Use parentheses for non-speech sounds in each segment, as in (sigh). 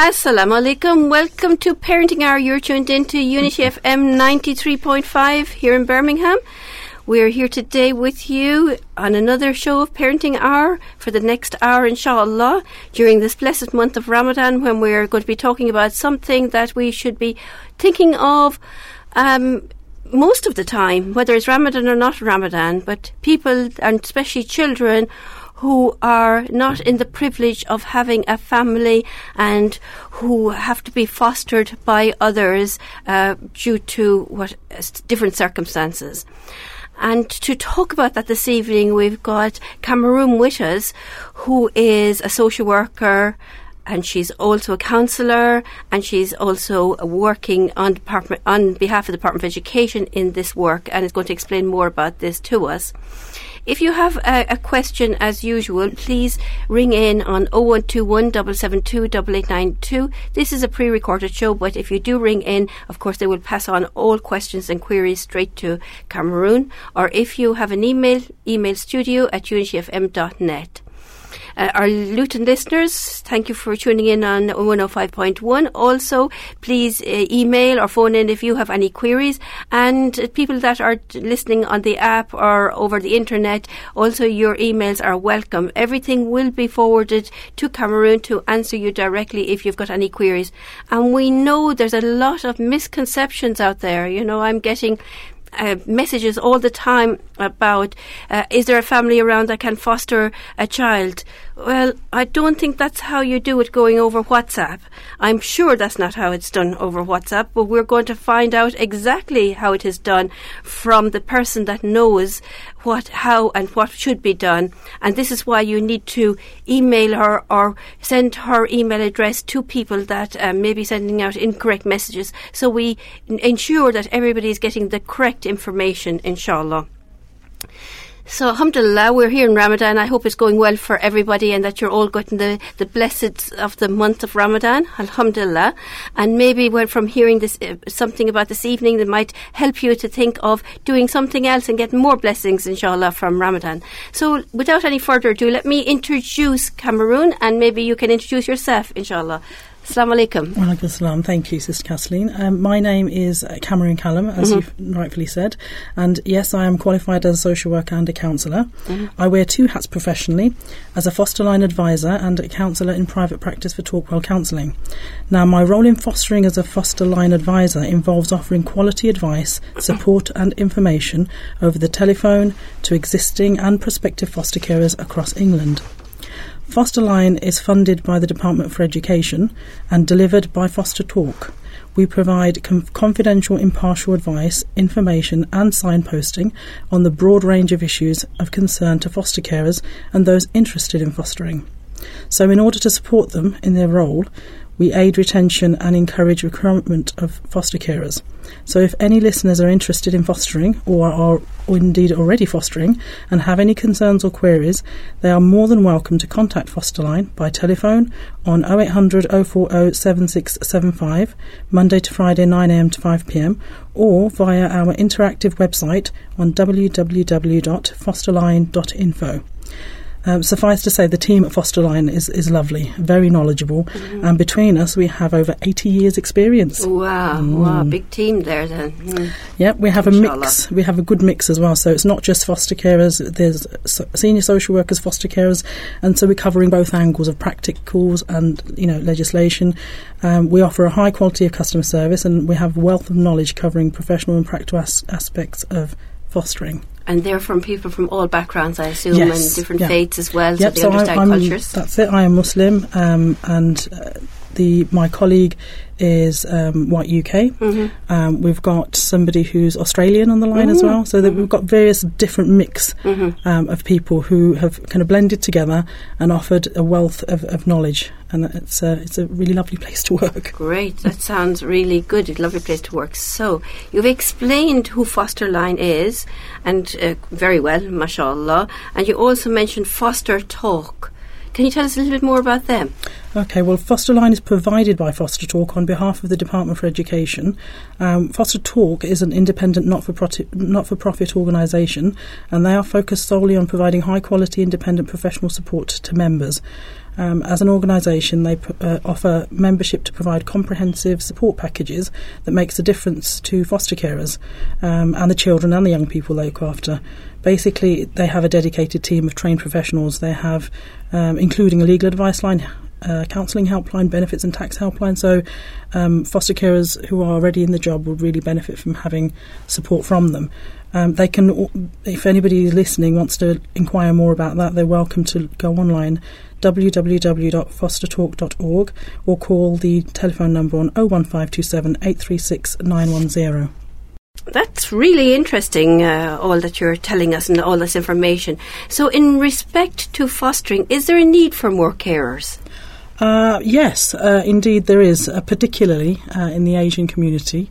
Assalamu alaikum. Welcome to Parenting Hour. You're tuned into Unity FM 93.5 here in Birmingham. We're here today with you on another show of Parenting Hour for the next hour, inshallah, during this blessed month of Ramadan when we're going to be talking about something that we should be thinking of um, most of the time, whether it's Ramadan or not Ramadan, but people, and especially children, who are not in the privilege of having a family and who have to be fostered by others uh, due to what different circumstances. And to talk about that this evening, we've got Cameroon with us, who is a social worker, and she's also a counsellor and she's also working on on behalf of the Department of Education in this work and is going to explain more about this to us. If you have a, a question, as usual, please ring in on 0121 772 8892. This is a pre recorded show, but if you do ring in, of course, they will pass on all questions and queries straight to Cameroon. Or if you have an email, email studio at unityfm.net. Uh, our Luton listeners, thank you for tuning in on 105.1. Also, please uh, email or phone in if you have any queries. And people that are listening on the app or over the internet, also your emails are welcome. Everything will be forwarded to Cameroon to answer you directly if you've got any queries. And we know there's a lot of misconceptions out there. You know, I'm getting uh, messages all the time about uh, is there a family around that can foster a child? Well, I don't think that's how you do it going over WhatsApp. I'm sure that's not how it's done over WhatsApp, but we're going to find out exactly how it is done from the person that knows what, how, and what should be done. And this is why you need to email her or send her email address to people that um, may be sending out incorrect messages so we n- ensure that everybody is getting the correct information, inshallah. So, alhamdulillah, we're here in Ramadan. I hope it's going well for everybody and that you're all getting the, the blessed of the month of Ramadan. Alhamdulillah. And maybe well, from hearing this, uh, something about this evening that might help you to think of doing something else and get more blessings, inshallah, from Ramadan. So, without any further ado, let me introduce Cameroon and maybe you can introduce yourself, inshallah. Assalamu alaikum. Walaikum assalam. Thank you, Sister Kathleen. Um, my name is uh, Cameron Callum, as Mm-hmm. you've rightfully said. And yes, I am qualified as a social worker and a counsellor. Mm-hmm. I wear two hats professionally as a foster line advisor and a counsellor in private practice for Talkwell Counselling. Now, my role in fostering as a foster line advisor involves offering quality advice, support, and information over the telephone to existing and prospective foster carers across England. Fosterline is funded by the Department for Education and delivered by Foster Talk. We provide com- confidential, impartial advice, information, and signposting on the broad range of issues of concern to foster carers and those interested in fostering. So, in order to support them in their role, we aid retention and encourage recruitment of foster carers. So, if any listeners are interested in fostering or are or indeed already fostering and have any concerns or queries, they are more than welcome to contact Fosterline by telephone on 0800 040 7675, Monday to Friday 9am to 5pm, or via our interactive website on www.fosterline.info. Um, suffice to say, the team at Fosterline is, is lovely, very knowledgeable, and between us, we have over 80 years' experience. Wow, wow, big team there then. Mm. Yep, we have a mix. We have a good mix as well. So it's not just foster carers. There's so- senior social workers, foster carers, and so we're covering both angles of practicals and you know legislation. Um, we offer a high quality of customer service, and we have wealth of knowledge covering professional and practical as- aspects of fostering. And they're from people from all backgrounds, I assume, Yes, and different yeah. faiths as well, Yep, so they understand I'm, cultures. That's it. I am Muslim, um, and uh, the my colleague is um, White UK. Mm-hmm. Um, we've got somebody who's Australian on the line as well, so that we've got various different mix Mm-hmm. um, of people who have kind of blended together and offered a wealth of, of knowledge, and it's a it's a really lovely place to work. Great, that sounds really good. A lovely place to work. So, you've explained who Foster Line is, and uh, very well, mashallah. And you also mentioned Foster Talk. Can you tell us a little bit more about them? Okay, well, Foster Line is provided by Foster Talk on behalf of the Department for Education. Um, Foster Talk is an independent not for not for profit organisation, and they are focused solely on providing high quality independent professional support to members. Um, as an organisation, they uh, offer membership to provide comprehensive support packages that makes a difference to foster carers um, and the children and the young people they look after. Basically, they have a dedicated team of trained professionals. They have, um, including a legal advice line, uh, counselling helpline, benefits and tax helpline. So, um, foster carers who are already in the job would really benefit from having support from them. Um, they can, if anybody listening wants to inquire more about that, they're welcome to go online www.fostertalk.org or call the telephone number on 01527 836 910. That's really interesting, uh, all that you're telling us and all this information. So, in respect to fostering, is there a need for more carers? Uh, yes, uh, indeed there is, uh, particularly uh, in the Asian community.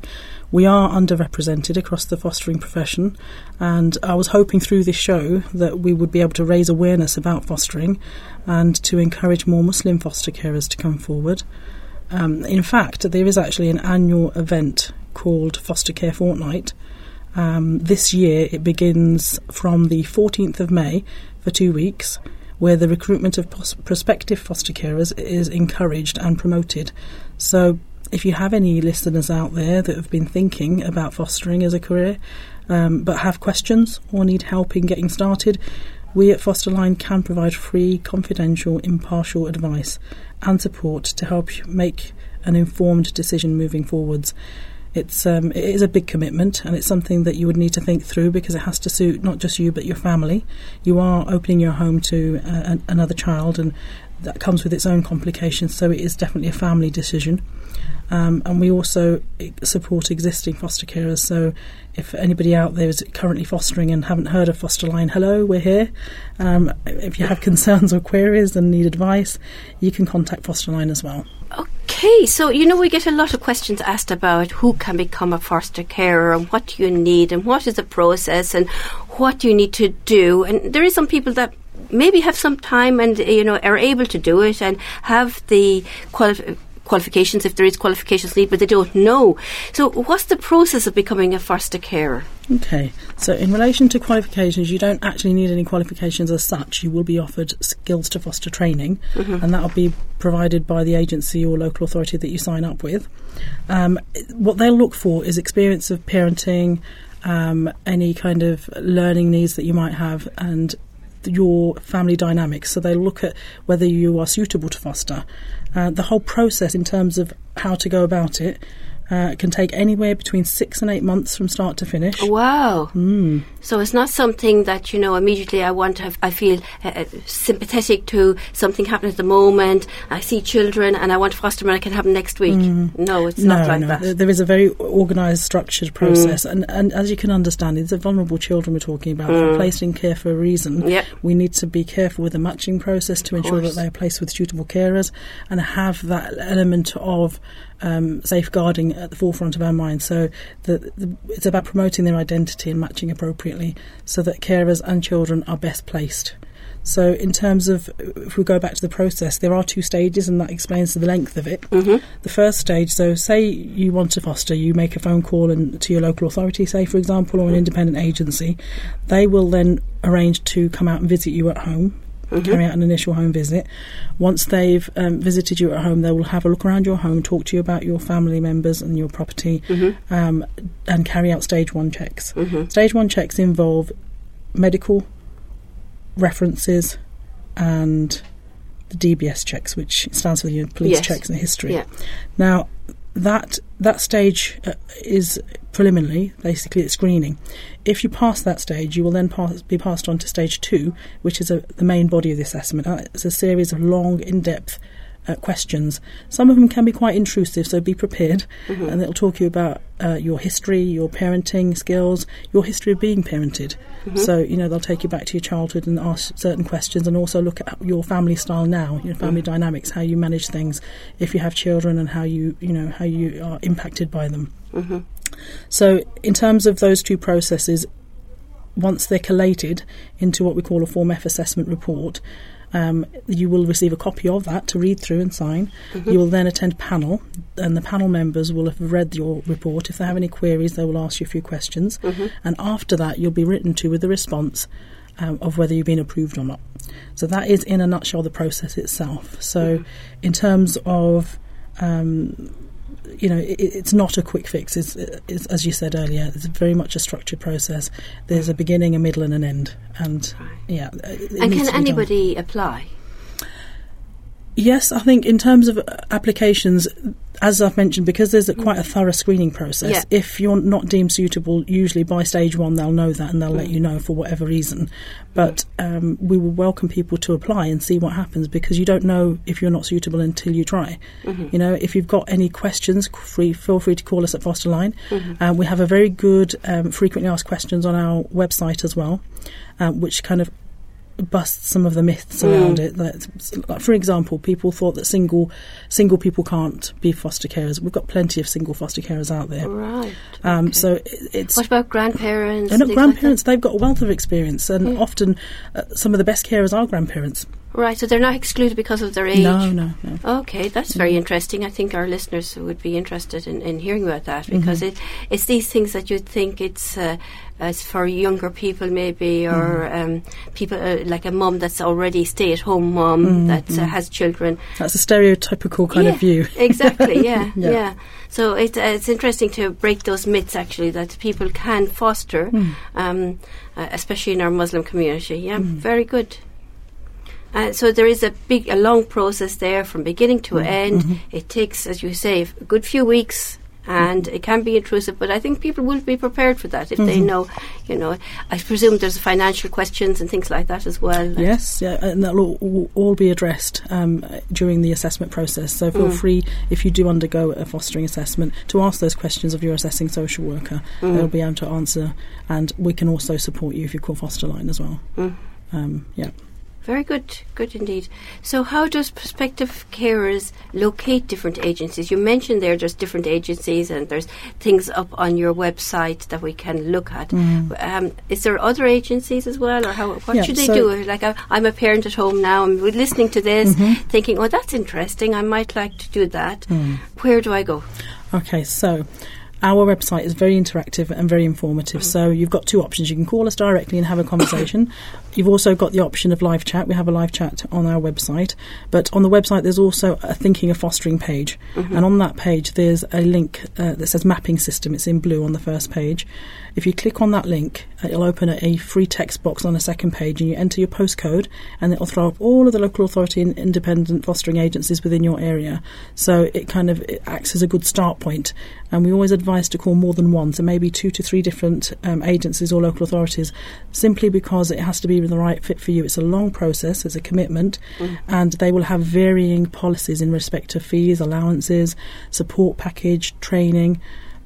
We are underrepresented across the fostering profession, and I was hoping through this show that we would be able to raise awareness about fostering and to encourage more Muslim foster carers to come forward. Um, in fact, there is actually an annual event called Foster Care Fortnight. Um, this year it begins from the 14th of May for two weeks where the recruitment of prospective foster carers is encouraged and promoted. So, if you have any listeners out there that have been thinking about fostering as a career um, but have questions or need help in getting started, we at Fosterline can provide free, confidential, impartial advice and support to help you make an informed decision moving forwards. It's um, it is a big commitment, and it's something that you would need to think through because it has to suit not just you but your family. You are opening your home to uh, an, another child, and that comes with its own complications. So it is definitely a family decision. Um, and we also support existing foster carers. So, if anybody out there is currently fostering and haven't heard of Fosterline, hello, we're here. Um, if you have (laughs) concerns or queries and need advice, you can contact Fosterline as well. Okay, so you know we get a lot of questions asked about who can become a foster carer and what you need and what is the process and what you need to do. And there is some people that maybe have some time and you know are able to do it and have the qualifications qualifications if there is qualifications needed, but they don't know. So, what's the process of becoming a foster carer? Okay, so in relation to qualifications, you don't actually need any qualifications as such. You will be offered skills to foster training, mm-hmm. and that will be provided by the agency or local authority that you sign up with. Um, what they'll look for is experience of parenting, um, any kind of learning needs that you might have, and your family dynamics. So they'll look at whether you are suitable to foster. Uh, the whole process, in terms of how to go about it, uh, can take anywhere between six and eight months from start to finish. Wow. Mm. So it's not something that, you know, immediately I want to have, I feel uh, uh, sympathetic to something happening at the moment. I see children and I want foster it can happen next week. Mm. No, it's no, not like no. that. There is a very organised, structured process. Mm. And, and as you can understand, these are vulnerable children we're talking about. They're mm. placed in care for a reason. Yep. We need to be careful with the matching process to ensure that they are placed with suitable carers and have that element of um, safeguarding at the forefront of our minds. So the, the, it's about promoting their identity and matching appropriately so that carers and children are best placed. So, in terms of if we go back to the process, there are two stages, and that explains the length of it. Mm-hmm. The first stage, so say you want to foster, you make a phone call and to your local authority, say for example, or an independent agency, they will then arrange to come out and visit you at home mm-hmm. carry out an initial home visit. Once they've um, visited you at home, they will have a look around your home, talk to you about your family members and your property, mm-hmm. um, and carry out stage one checks. Mm-hmm. Stage one checks involve medical references and the DBS checks, which stands for the police yes. checks and history. Yeah. Now, that that stage uh, is preliminary, basically it's screening. If you pass that stage, you will then pass, be passed on to stage two, which is a, the main body of the assessment. Uh, it's a series of long, in-depth uh, questions. Some of them can be quite intrusive, so be prepared, mm-hmm. and it'll talk to you about uh, your history, your parenting skills, your history of being parented. Mm-hmm. So you know they'll take you back to your childhood and ask certain questions, and also look at your family style now, your family mm-hmm. dynamics, how you manage things, if you have children, and how you you know how you are impacted by them. Mm-hmm. So in terms of those two processes, once they're collated into what we call a Form F assessment report, Um, you will receive a copy of that to read through and sign. Mm-hmm. You will then attend panel, and the panel members will have read your report. If they have any queries, they will ask you a few questions, Mm-hmm. and after that, you'll be written to with a response um, of whether you've been approved or not. So that is, in a nutshell, the process itself. So, in terms of um, you know, it, it's not a quick fix. It's, it's, as you said earlier, it's very much a structured process. There's a beginning, a middle, and an end. And Right. yeah, And can be done. anybody apply? Yes, I think in terms of uh, applications, as I've mentioned, because there's a, quite a thorough screening process. Yeah. If you're not deemed suitable, usually by stage one they'll know that and they'll let you know for whatever reason. But um, we will welcome people to apply and see what happens because you don't know if you're not suitable until you try. You know, if you've got any questions, free feel free to call us at Foster Line. Um, we have a very good um, frequently asked questions on our website as well, um, which kind of bust some of the myths around it. That, like, for example, people thought that single single people can't be foster carers. We've got plenty of single foster carers out there. Right. Um, okay. So it, it's what about grandparents? and things like grandparents. they've got a wealth of experience, and Yeah. often uh, some of the best carers are grandparents. Right, so they're not excluded because of their age. No, no, no. Okay, that's very interesting. I think our listeners would be interested in, in hearing about that Mm-hmm. because it, it's these things that you'd think it's uh, it's for younger people maybe or Mm-hmm. um, people uh, like a mum that's already stay at home mum Mm-hmm. that uh, has children. That's a stereotypical kind Yeah, of view. (laughs) exactly. Yeah, (laughs) Yeah. yeah. So it, uh, it's interesting to break those myths actually that people can foster, Hmm. um, uh, especially in our Muslim community. Yeah, very good. Uh, so there is a big, a long process there from beginning to end. It takes, as you say, a good few weeks, and it can be intrusive. But I think people will be prepared for that if they know, you know. I presume there's financial questions and things like that as well. Yes, yeah, and that'll all, all, be addressed um, during the assessment process. So feel free, if you do undergo a fostering assessment, to ask those questions of your assessing social worker. They'll be able to answer, and we can also support you if you call Foster Line as well. Mm. Um, yeah. Very good, good indeed. So, how does prospective carers locate different agencies? You mentioned there there's different agencies and there's things up on your website that we can look at. Um, is there other agencies as well, or how? What Mm. Yeah, should they so- do? Like, I, I'm a parent at home now, and we're listening to this, Mm-hmm. thinking, "Oh, that's interesting. I might like to do that." Mm. Where do I go? Okay, so our website is very interactive and very informative. So you've got two options. You can call us directly and have a conversation. You've also got the option of live chat. We have a live chat on our website. But on the website, there's also a Thinking of Fostering page. And on that page, there's a link uh, that says Mapping System. It's in blue on the first page. If you click on that link, uh, it'll open a, a free text box on the second page, and you enter your postcode, and it'll throw up all of the local authority and independent fostering agencies within your area. So it kind of it acts as a good start point. And we always advise to call more than one, so maybe two to three different um, agencies or local authorities, simply because it has to be the right fit for you. It's a long process, it's a commitment, and they will have varying policies in respect to fees, allowances, support package, training.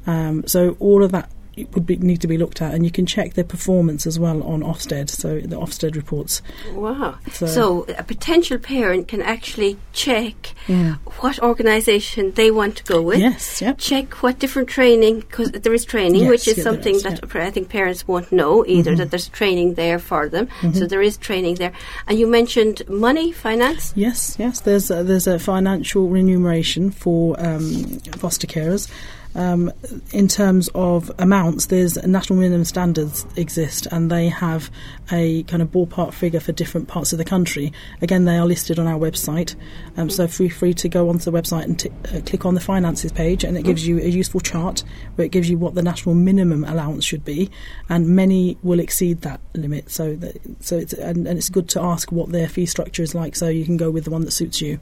Um, so all of that would be, need to be looked at, and you can check their performance as well on Ofsted. So the Ofsted reports. Wow. So, So- a potential parent can actually check Yeah. what organisation they want to go with. Yes, yep. check what different training because there is training Yes, which is yeah, something is, that yeah. Mm-hmm. I think parents won't know either that there's training there for them so there is training there and you mentioned money finance Yes, yes. There's a, there's a financial remuneration for um, foster carers. Um, in terms of amounts, there's national minimum standards exist, and they have a kind of ballpark figure for different parts of the country. Again, they are listed on our website, um, so feel free to go onto the website and t- uh, click on the finances page, and it gives you a useful chart where it gives you what the national minimum allowance should be, and many will exceed that limit. So, that, so it's and, and it's good to ask what their fee structure is like, so you can go with the one that suits you.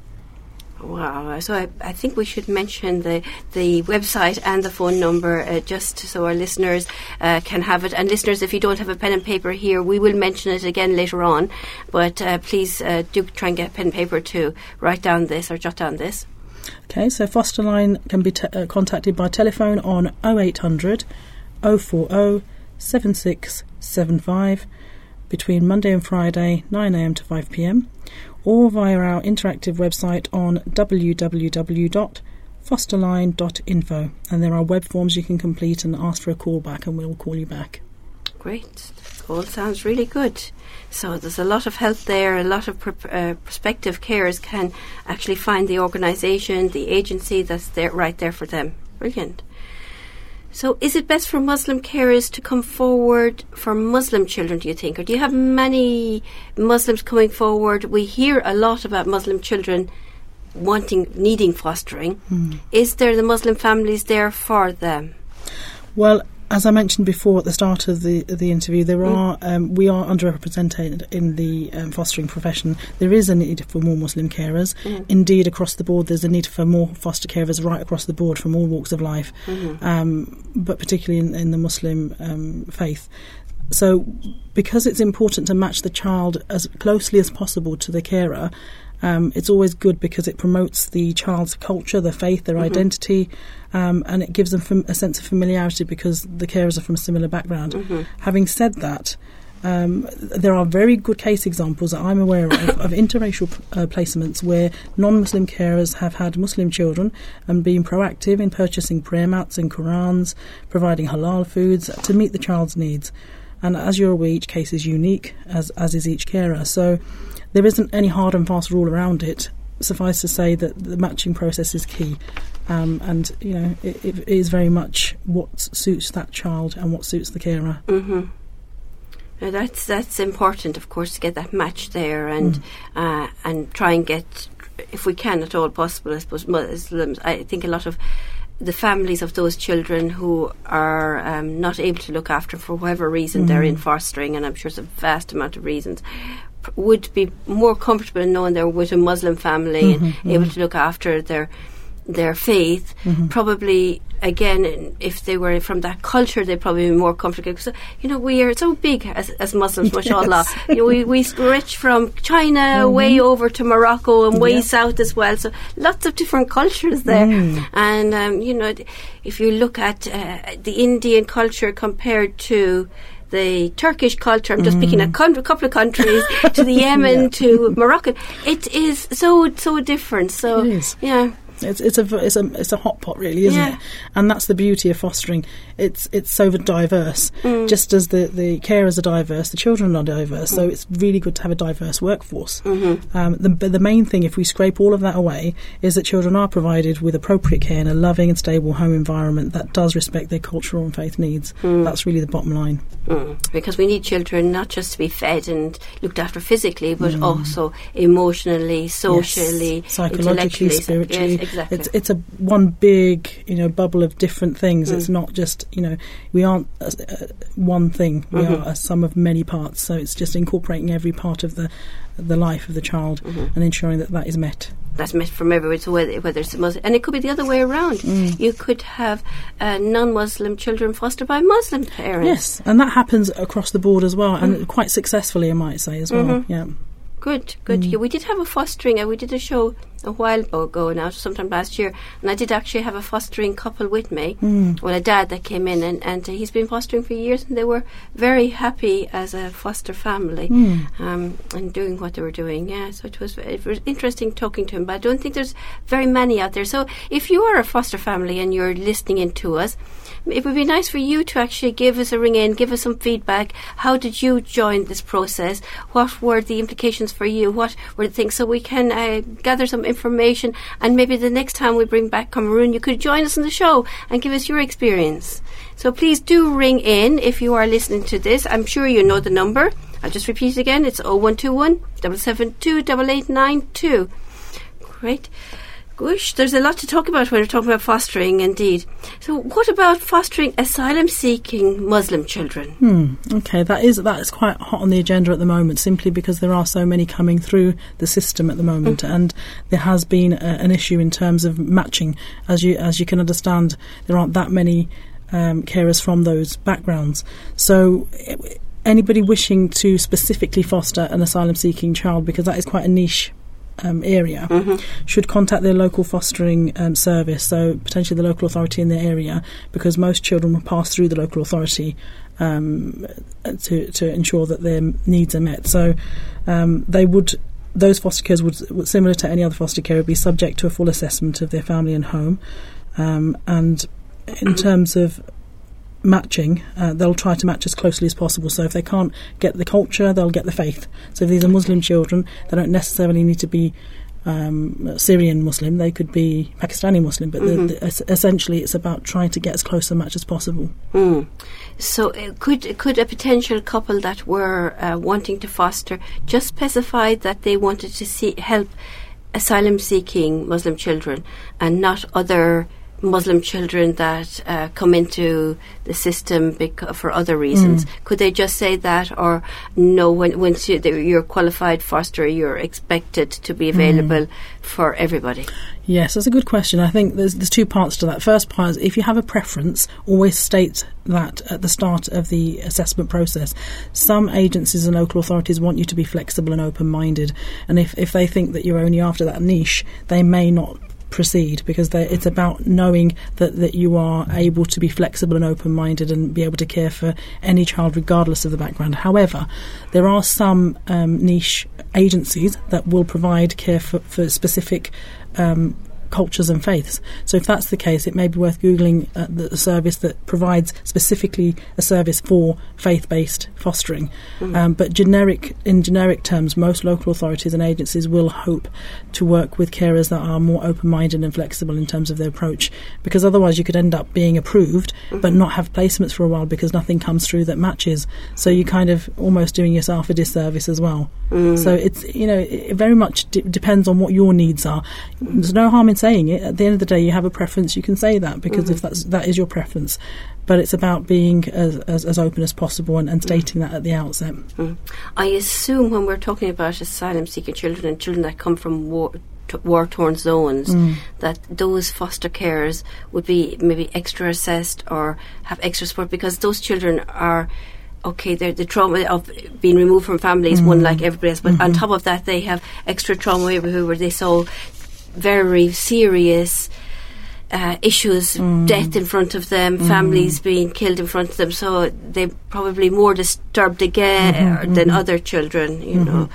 Wow. So I, I think we should mention the the website and the phone number uh, just so our listeners uh, can have it. And listeners if you don't have a pen and paper here we will mention it again later on. But uh, please uh, do try and get pen and paper to write down this or jot down this. Okay, so Fosterline can be uh, contacted by telephone on 0800 040 7675 between Monday and Friday, 9am to 5pm, or via our interactive website on www.fosterline.info. And there are web forms you can complete and ask for a call back, and we'll call you back. Great. All sounds really good. So there's a lot of help there. A lot of pr- uh, prospective carers can actually find the organisation, the agency that's there, right there for them. Brilliant. So, is it best for Muslim carers to come forward for Muslim children, do you think? Or do you have many Muslims coming forward? We hear a lot about Muslim children wanting, needing fostering. Hmm. Is there the Muslim families there for them? Well, as I mentioned before at the start of the the interview, there are um, we are underrepresented in the um, fostering profession. There is a need for more Muslim carers. Indeed, across the board, there's a need for more foster carers right across the board from all walks of life, um, but particularly in, in the Muslim um, faith. So, because it's important to match the child as closely as possible to the carer, um, it's always good because it promotes the child's culture, their faith, their identity, um, and it gives them fam- a sense of familiarity because the carers are from a similar background. Having said that, um, there are very good case examples that I'm aware of of (laughs) interracial uh, placements where non-Muslim carers have had Muslim children and been proactive in purchasing prayer mats and Qurans, providing halal foods to meet the child's needs. And as you're aware, each case is unique, as as is each carer. So there isn't any hard and fast rule around it. Suffice to say that the matching process is key, um, and you know it, it is very much what suits that child and what suits the carer. Mm-hmm. Now that's that's important, of course, to get that match there and uh, and try and get, if we can at all possible, I suppose Muslims. I think a lot of the families of those children who are um, not able to look after for whatever reason they're in mm. fostering, and I'm sure it's a vast amount of reasons. p- Would be more comfortable in knowing they're with a Muslim family and mm-hmm, able mm-hmm. to look after their their faith. Probably again, if they were from that culture, they'd probably be more comfortable. Because you know we are so big as, as Muslims, (laughs) mashallah. You know, we we stretch from China way over to Morocco and way Yeah. south as well. So lots of different cultures there. And um, you know, if you look at uh, the Indian culture compared to the Turkish culture, I'm just picking a con- couple of countries, (laughs) to the Yemen, to Morocco. It is so so different. So yeah, It's it's a it's a it's a hot pot, really, isn't Yeah. it? And that's the beauty of fostering. It's it's so diverse. Mm. Just as the the carers are diverse, the children are diverse. Mm. So it's really good to have a diverse workforce. Mm-hmm. Um, the but the main thing, if we scrape all of that away, is that children are provided with appropriate care in a loving and stable home environment that does respect their cultural and faith needs. Mm. That's really the bottom line. Mm. because we need children not just to be fed and looked after physically, but also emotionally, socially, Yes, psychologically, intellectually. Spiritually. Yes, exactly. It's it's a one big you know bubble of different things. Mm. It's not just you know we aren't uh, uh, one thing. We Mm-hmm. are a sum of many parts. So it's just incorporating every part of the the life of the child Mm-hmm. and ensuring that that is met. that's met from everywhere. So whether, whether it's Muslim, and it could be the other way around. Mm. You could have uh, non-Muslim children fostered by Muslim parents. Yes, and that happens across the board as well, Mm. and quite successfully, I might say as well. Mm-hmm. Yeah. Good, good. Mm. Yeah, we did have a fostering. and we did a show a while ago now, sometime last year, and I did actually have a fostering couple with me. Mm. Well, a dad that came in, and, and uh, he's been fostering for years, and they were very happy as a foster family Mm. um, and doing what they were doing. Yeah, so it was it was interesting talking to him. But I don't think there's very many out there. So if you are a foster family and you're listening in to us, it would be nice for you to actually give us a ring in, give us some feedback. How did you join this process? What were the implications for you? What were the things? So we can uh, gather some information, and maybe the next time we bring back Cameroon, you could join us on the show and give us your experience. So please do ring in if you are listening to this. I'm sure you know the number. I'll just repeat it again. It's 0121 772 8892. Great. Gosh, there's a lot to talk about when we're talking about fostering, indeed. So, what about fostering asylum-seeking Muslim children? Hmm. Okay, that is that is quite hot on the agenda at the moment, simply because there are so many coming through the system at the moment, and there has been a, an issue in terms of matching. As you as you can understand, there aren't that many um, carers from those backgrounds. So. eh, Anybody wishing to specifically foster an asylum-seeking child, because that is quite a niche um, area, should contact their local fostering um, service, so potentially the local authority in their area, because most children will pass through the local authority um, to to ensure that their needs are met. So um, they would. Those foster carers would, would, similar to any other foster care, would be subject to a full assessment of their family and home. Um, and in terms of matching, uh, they'll try to match as closely as possible. So if they can't get the culture, they'll get the faith. So if these are Muslim children, they don't necessarily need to be um, Syrian Muslim, they could be Pakistani Muslim, but mm-hmm. the, the, essentially it's about trying to get as close a match as possible. Mm. So uh, could could a potential couple that were uh, wanting to foster just specify that they wanted to see help asylum seeking Muslim children and not other Muslim children that uh, come into the system for other reasons. Mm. Could they just say that, or no? When once you, you're qualified foster, you're expected to be available mm. for everybody. Yes, that's a good question. I think there's there's two parts to that. First part is if you have a preference, always state that at the start of the assessment process. Some agencies and local authorities want you to be flexible and open minded, and if if they think that you're only after that niche, they may not proceed because it's about knowing that, that you are able to be flexible and open minded and be able to care for any child regardless of the background. However, there are some um, niche agencies that will provide care for, for specific um, cultures and faiths. So if that's the case, it may be worth googling uh, the service that provides specifically a service for faith-based fostering. Mm. Um, but generic, in generic terms, most local authorities and agencies will hope to work with carers that are more open-minded and flexible in terms of their approach, because otherwise you could end up being approved mm-hmm. but not have placements for a while because nothing comes through that matches. So you're kind of almost doing yourself a disservice as well. Mm. So it's you know it very much d- depends on what your needs are. There's no harm in saying it. At the end of the day, you have a preference. You can say that because mm-hmm. if that's that is your preference, but it's about being as, as, as open as possible and, and stating that at the outset. Mm. I assume when we're talking about asylum seeking children and children that come from war, war torn zones, mm. that those foster carers would be maybe extra assessed or have extra support because those children are okay, the trauma of being removed from family is mm. one like everybody else, but mm-hmm. on top of that, they have extra trauma where they saw very serious. Uh, issues, mm. death in front of them, mm. families being killed in front of them, so they're probably more disturbed again mm-hmm, than mm-hmm. other children, you mm-hmm. know.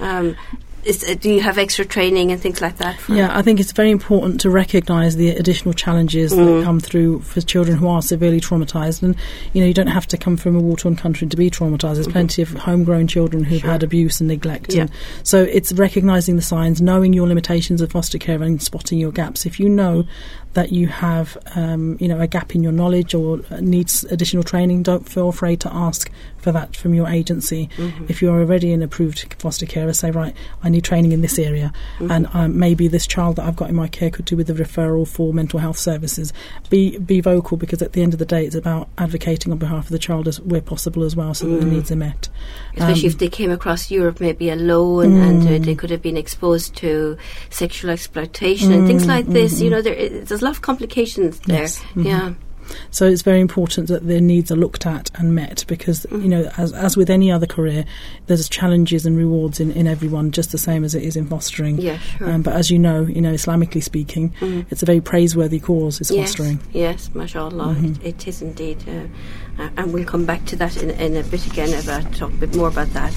Um, is, uh, do you have extra training and things like that? yeah, I think it's very important to recognise the additional challenges mm. that come through for children who are severely traumatised. And you know, you don't have to come from a war-torn country to be traumatised. There's mm-hmm. plenty of homegrown children who've sure. had abuse and neglect. Yeah. And so it's recognising the signs, knowing your limitations of foster care, and spotting your gaps. If you know that you have, um, you know, a gap in your knowledge or needs additional training, don't feel afraid to ask for that from your agency. Mm-hmm. If you're already an approved foster carer, say, right, I need training in this area, mm-hmm. and um, maybe this child that I've got in my care could do with a referral for mental health services. Be be vocal because at the end of the day, it's about advocating on behalf of the child as where possible as well, so mm. that the mm. needs are met. Especially um, if they came across Europe maybe alone mm. and uh, they could have been exposed to sexual exploitation mm, and things like this. Mm-hmm. You know, there, there's a lot of complications there. Yes. Mm-hmm. Yeah. So it's very important that their needs are looked at and met because, mm-hmm. you know, as, as with any other career, there's challenges and rewards in, in everyone just the same as it is in fostering. Yeah, sure. Um, but as you know, you know, Islamically speaking, mm-hmm. it's a very praiseworthy cause, is yes, fostering. Yes, mashallah, mm-hmm. it, it is indeed. Uh, uh, and we'll come back to that in, in a bit again about talk a bit more about that.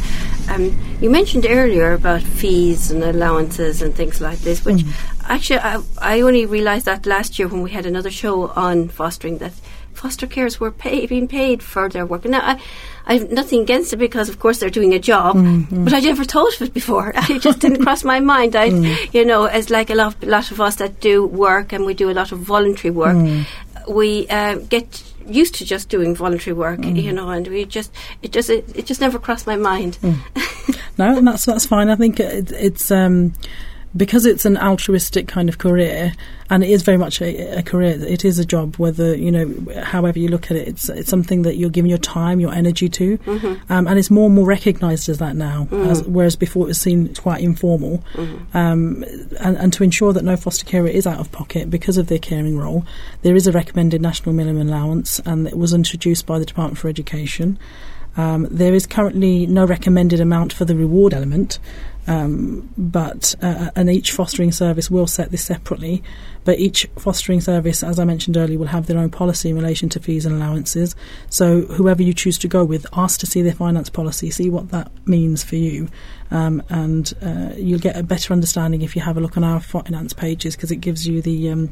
Um, you mentioned earlier about fees and allowances and things like this, which mm. actually I, I only realised that last year when we had another show on fostering that foster carers were pay, being paid for their work. Now, I, I have nothing against it because, of course, they're doing a job, mm-hmm. but I never thought of it before. (laughs) it just didn't cross my mind. I, mm. you know, as like a lot, lot of us that do work and we do a lot of voluntary work, mm. We uh, get used to just doing voluntary work, mm. you know, and we just it just it, it just never crossed my mind. Mm. (laughs) no, and that's that's fine. I think it, it's. Um, because it's an altruistic kind of career, and it is very much a, a, career. It is a job, whether you know, however you look at it, it's it's something that you're giving your time, your energy to, mm-hmm. um, and it's more and more recognised as that now. Mm-hmm. As, whereas before it was seen quite informal, mm-hmm. um, and, and to ensure that no foster carer is out of pocket because of their caring role, there is a recommended national minimum allowance, and it was introduced by the Department for Education. Um, there is currently no recommended amount for the reward element, um, but uh, and each fostering service will set this separately. But each fostering service, as I mentioned earlier, will have their own policy in relation to fees and allowances. So whoever you choose to go with, ask to see their finance policy, see what that means for you, um, and uh, you'll get a better understanding if you have a look on our finance pages because it gives you the um,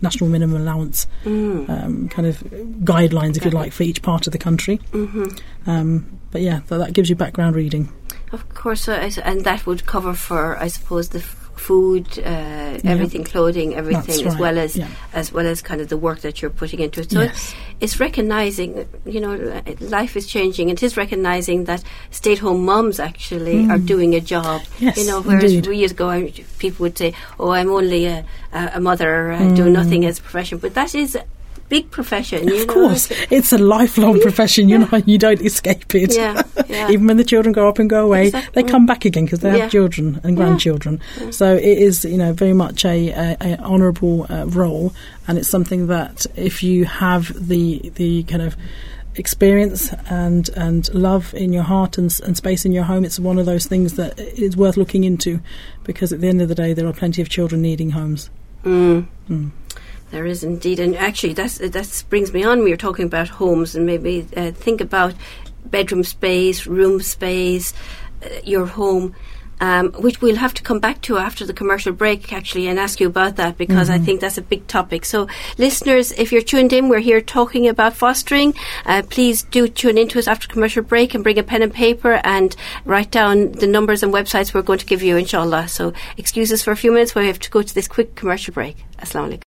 national minimum allowance Mm. um, kind of guidelines, if you like, for each part of the country. Mhm. Um, but yeah, that gives you background reading. Of course, uh, and that would cover for, I suppose, the f- food, uh, everything, clothing, everything, as well as yeah. as well as kind of the work that you're putting into it. So Yes. it's recognizing, you know, life is changing. It is recognizing that stay-at-home mums actually are doing a job. Mm. Yes, you know, whereas indeed. years ago I, people would say, "Oh, I'm only a, a mother doing Mm. nothing as a profession," but that is big profession. you Of know. course, it's a lifelong (laughs) profession. You know, you don't escape it. Yeah, (laughs) yeah. Even when the children grow up and go away, Exactly. they come back again because they Yeah. have children and Yeah. grandchildren. So it is, you know, very much a, a, a honourable uh, role, and it's something that if you have the the kind of experience and and love in your heart and, and space in your home, it's one of those things that is worth looking into because at the end of the day, there are plenty of children needing homes. Mm. Mm. There is indeed, and actually, that's that brings me on. We were talking about homes, and maybe uh, think about bedroom space, room space, uh, your home. Um, which we'll have to come back to after the commercial break, actually, and ask you about that because I think that's a big topic. So, listeners, if you're tuned in, we're here talking about fostering. Uh, please do tune into us after commercial break and bring a pen and paper and write down the numbers and websites we're going to give you, inshallah. So, excuse us for a few minutes. We have to go to this quick commercial break. Assalamu alaikum.